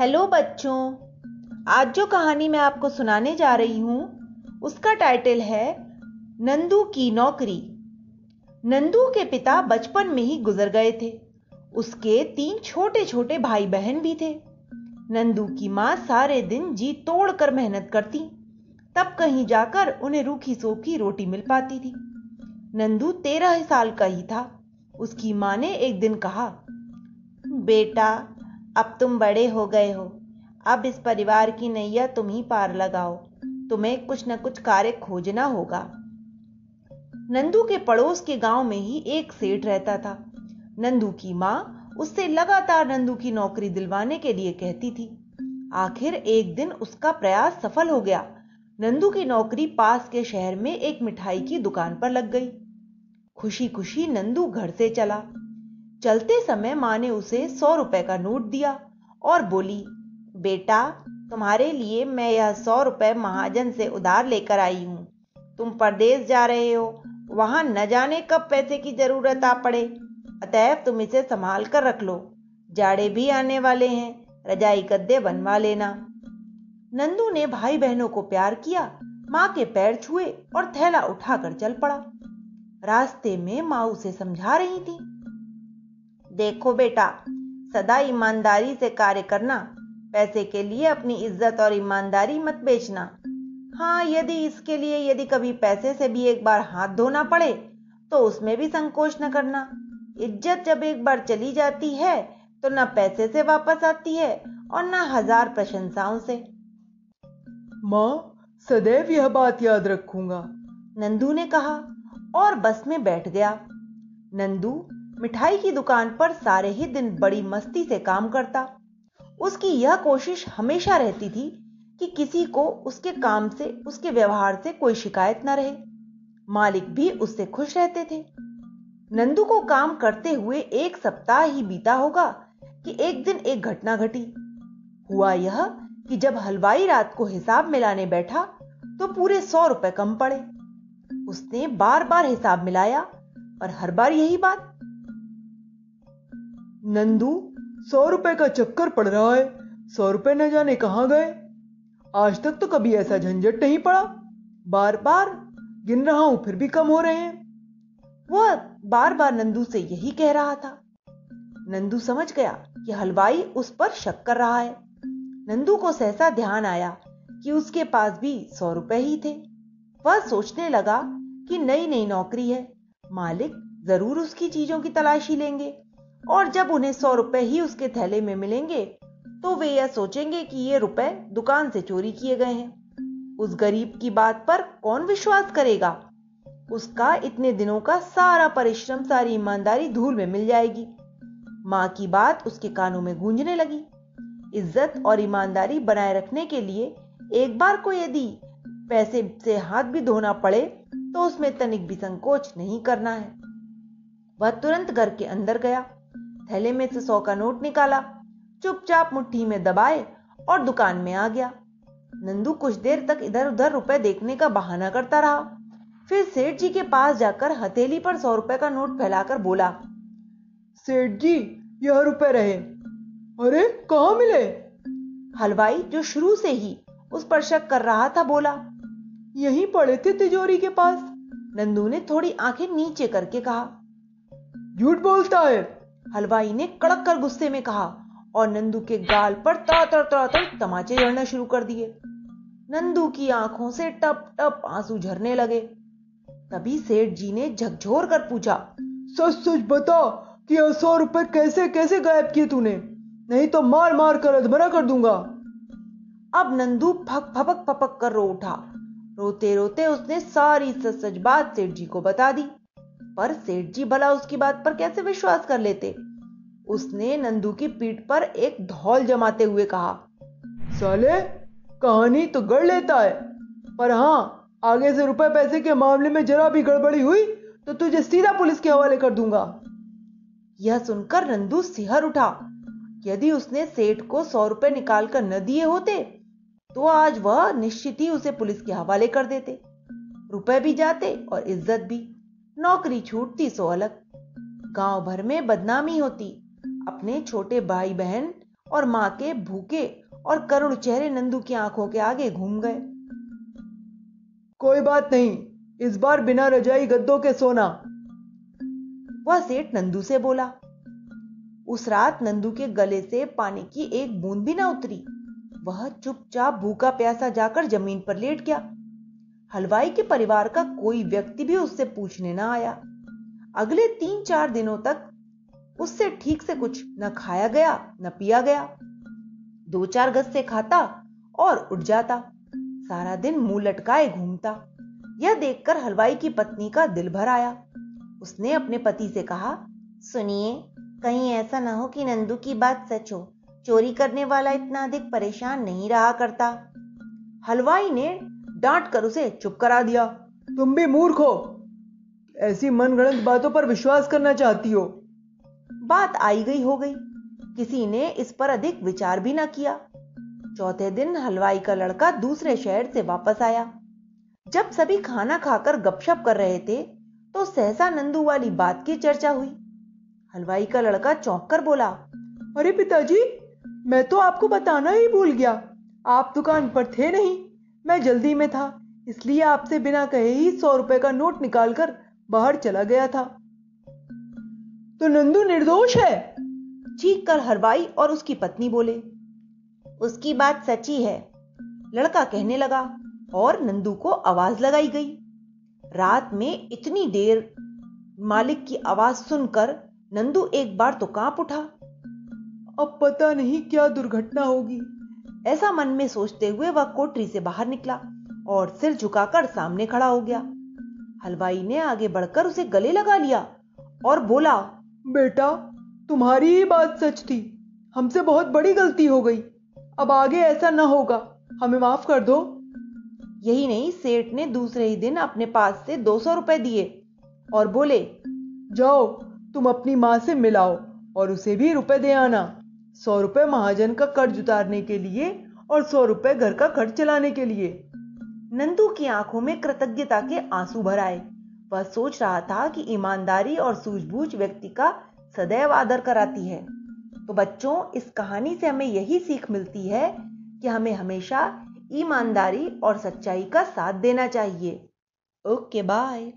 Hello बच्चों, आज जो कहानी मैं आपको सुनाने जा रही हूँ, उसका टाइटल है नंदू की नौकरी। नंदू के पिता बचपन में ही गुजर गए थे। उसके तीन छोटे छोटे भाई बहन भी थे। नंदू की माँ सारे दिन जी तोड़कर मेहनत करती, तब कहीं जाकर उन्हें रूखी सोखी रोटी मिल पाती थी। नंदू तेरह साल का ही था। उसकी माँ ने एक दिन कहा, बेटा अब तुम बड़े हो गए हो। अब इस परिवार की नैया तुम ही पार लगाओ। तुम्हें कुछ न कुछ कार्य खोजना होगा। नंदू के पड़ोस के गाँव में ही एक सेठ रहता था। नंदू की माँ उससे लगातार नंदू की नौकरी दिलवाने के लिए कहती थी। आखिर एक दिन उसका प्रयास सफल हो गया। नंदू की नौकरी पास के शहर में एक मिठाई की दुकान पर लग गई। खुशी खुशी नंदू घर से चला। चलते समय माँ ने उसे सौ रुपए का नोट दिया और बोली, बेटा, तुम्हारे लिए मैं यह सौ रुपए महाजन से उधार लेकर आई हूँ। तुम परदेश जा रहे हो, वहाँ न जाने कब पैसे की ज़रूरत आ पड़े। अतएव तुम इसे संभाल कर रख लो। जाड़े भी आने वाले हैं, रजाई गद्दे बनवा लेना। नंदू ने भाई बहनों को प्यार किया, माँ के पैर छुए और थैला उठाकर चल पड़ा। रास्ते में माँ उसे समझा रही थी। देखो बेटा सदा ईमानदारी से कार्य करना पैसे के लिए अपनी इज़्ज़त और ईमानदारी मत बेचना। हाँ यदि इसके लिए यदि कभी पैसे से भी एक बार हाथ धोना पड़े तो उसमें भी संकोच न करना। इज़्ज़त जब एक बार चली जाती है तो न पैसे से वापस आती है और न हज़ार प्रशंसाओं से। माँ सदैव यह बात याद रखूँगा। नंदू ने कहा और बस में बैठ गया। नंदू मिठाई की दुकान पर सारे ही दिन बड़ी मस्ती से काम करता। उसकी यह कोशिश हमेशा रहती थी कि किसी को उसके काम से, उसके व्यवहार से कोई शिकायत न रहे। मालिक भी उससे खुश रहते थे। नंदू को काम करते हुए एक सप्ताह ही बीता होगा कि एक दिन एक घटना घटी। हुआ यह कि जब हलवाई रात को हिसाब मिलाने बैठा तो पूरे सौ रुपए कम पड़े। उसने बार बार हिसाब मिलाया और हर बार यही बात नंदू, सौ रुपए का चक्कर पड़ रहा है। सौ रुपए न जाने कहाँ गए? आज तक तो कभी ऐसा झंझट नहीं पड़ा। बार बार गिन रहा हूँ, फिर भी कम हो रहे हैं। वह बार बार नंदू से यही कह रहा था। नंदू समझ गया कि हलवाई उस पर शक कर रहा है। नंदू को सहसा ध्यान आया कि उसके पास भी सौ रुपए ही थे। वह सोचने लगा कि नई नई नौकरी है। मालिक ज़रूर उसकी चीज़ों की तलाशी लेंगे। और जब उन्हें सौ रुपए ही उसके थैले में मिलेंगे तो वे यह सोचेंगे कि ये रुपए दुकान से चोरी किए गए हैं। उस गरीब की बात पर कौन विश्वास करेगा? उसका इतने दिनों का सारा परिश्रम, सारी ईमानदारी धूल में मिल जाएगी। माँ की बात उसके कानों में गूंजने लगी। इज़्ज़त और ईमानदारी बनाए रखने के लिए एक बार को यदि पैसे से हाथ भी धोना पड़े तो उसमें तनिक भी संकोच नहीं करना है। वह तुरंत घर के अंदर गया। थैले में से सौ का नोट निकाला चुपचाप मुट्ठी में दबाए और दुकान में आ गया। नंदू कुछ देर तक इधर उधर रुपए देखने का बहाना करता रहा। फिर सेठ जी के पास जाकर हथेली पर सौ रुपए का नोट फैलाकर बोला सेठ जी यह रुपए रहे। अरे कहा मिले? हलवाई जो शुरू से ही उस पर शक कर रहा था बोला यहीं पड़े थे तिजोरी के पास। नंदू ने थोड़ी आँखें नीचे करके कहा झूठ बोलता है। हलवाई ने कड़क कर गुस्से में कहा और नंदू के गाल पर तर तर तमाचे जड़ना शुरू कर दिए। नंदू की आँखों से टप टप आँसू झरने लगे। तभी सेठ जी ने झकझोर कर पूछा, सच सच बता कि सौ रुपए कैसे कैसे गायब किए तूने? नहीं तो मार मार कर अधमरा कर दूँगा। अब नंदू फक फपक फपक कर रो उठा। रोते रोते उसने सारी सच सच बात सेठ जी को बता दी। पर सेठ जी भला उसकी बात पर कैसे विश्वास कर लेते? उसने नंदू की पीठ पर एक धौल जमाते हुए कहा साले कहानी तो गढ़ लेता है पर हाँ आगे से रुपए पैसे के मामले में जरा भी गड़बड़ी हुई तो तुझे सीधा पुलिस के हवाले कर दूँगा। यह सुनकर नंदू सिहर उठा। यदि उसने सेठ को सौ रुपए निकालकर न दिए होते तो आज वह निश्चित ही उसे पुलिस के हवाले कर देते। रुपए भी जाते और इज़्ज़त भी। नौकरी छूटती सो अलग। गाँव भर में बदनामी होती। अपने छोटे भाई बहन और माँ के भूखे और करुण चेहरे नंदू की आँखों के आगे घूम गए। कोई बात नहीं, इस बार बिना रजाई गद्दों के सोना। वह सेठ नंदू से बोला। उस रात नंदू के गले से पानी की एक बूंद भी ना उतरी। वह चुपचाप भूखा प्यासा जाकर ज़मीन पर लेट गया। हलवाई के परिवार का कोई व्यक्ति भी उससे पूछने ना आया। अगले तीन चार दिनों तक उससे ठीक से कुछ न खाया गया, न पिया गया। दो चार गज से खाता और उठ जाता। सारा दिन मुँह लटकाए घूमता। यह देखकर हलवाई की पत्नी का दिल भर आया। उसने अपने पति से कहा, सुनिए, कहीं ऐसा ना हो कि नंदू की बात सच हो। चोरी करने वाला इतना अधिक परेशान नहीं रहा करता। हलवाई ने डांट कर उसे चुप करा दिया। तुम भी मूर्ख हो। ऐसी मनगढ़ंत बातों पर विश्वास करना चाहती हो। बात आई गई हो गई। किसी ने इस पर अधिक विचार भी ना किया। चौथे दिन हलवाई का लड़का दूसरे शहर से वापस आया। जब सभी खाना खाकर गपशप कर रहे थे तो सहसा नंदू वाली बात की चर्चा हुई। हलवाई का लड़का चौंक कर बोला, अरे पिताजी, मैं तो आपको बताना ही भूल गया। आप दुकान पर थे नहीं। मैं जल्दी में था, इसलिए आपसे बिना कहे ही सौ रुपए का नोट निकालकर बाहर चला गया था। तो नंदू निर्दोष है? चीख कर हरवाई और उसकी पत्नी बोले, उसकी बात सच्ची है। लड़का कहने लगा और नंदू को आवाज़ लगाई गई। रात में इतनी देर मालिक की आवाज़ सुनकर नंदू एक बार तो काँप उठा। अब पता नहीं क्या दुर्घटना होगी। ऐसा मन में सोचते हुए वह कोठरी से बाहर निकला और सिर झुकाकर सामने खड़ा हो गया। हलवाई ने आगे बढ़कर उसे गले लगा लिया और बोला, बेटा, तुम्हारी ही बात सच थी। हमसे बहुत बड़ी गलती हो गई। अब आगे ऐसा ना होगा। हमें माफ़ कर दो। यही नहीं, सेठ ने दूसरे ही दिन अपने पास से दो सौ रुपए दिए और बोले, जाओ, तुम अपनी माँ से मिलाओ और उसे भी रुपए दे आना। सौ रुपए महाजन का कर्ज उतारने के लिए और सौ रुपए घर का खर्च चलाने के लिए। नंदू की आँखों में कृतज्ञता के आँसू भर आए। वह सोच रहा था कि ईमानदारी और सूझबूझ व्यक्ति का सदैव आदर कराती है। तो बच्चों, इस कहानी से हमें यही सीख मिलती है कि हमें हमेशा ईमानदारी और सच्चाई का साथ देना चाहिए। Okay, bye.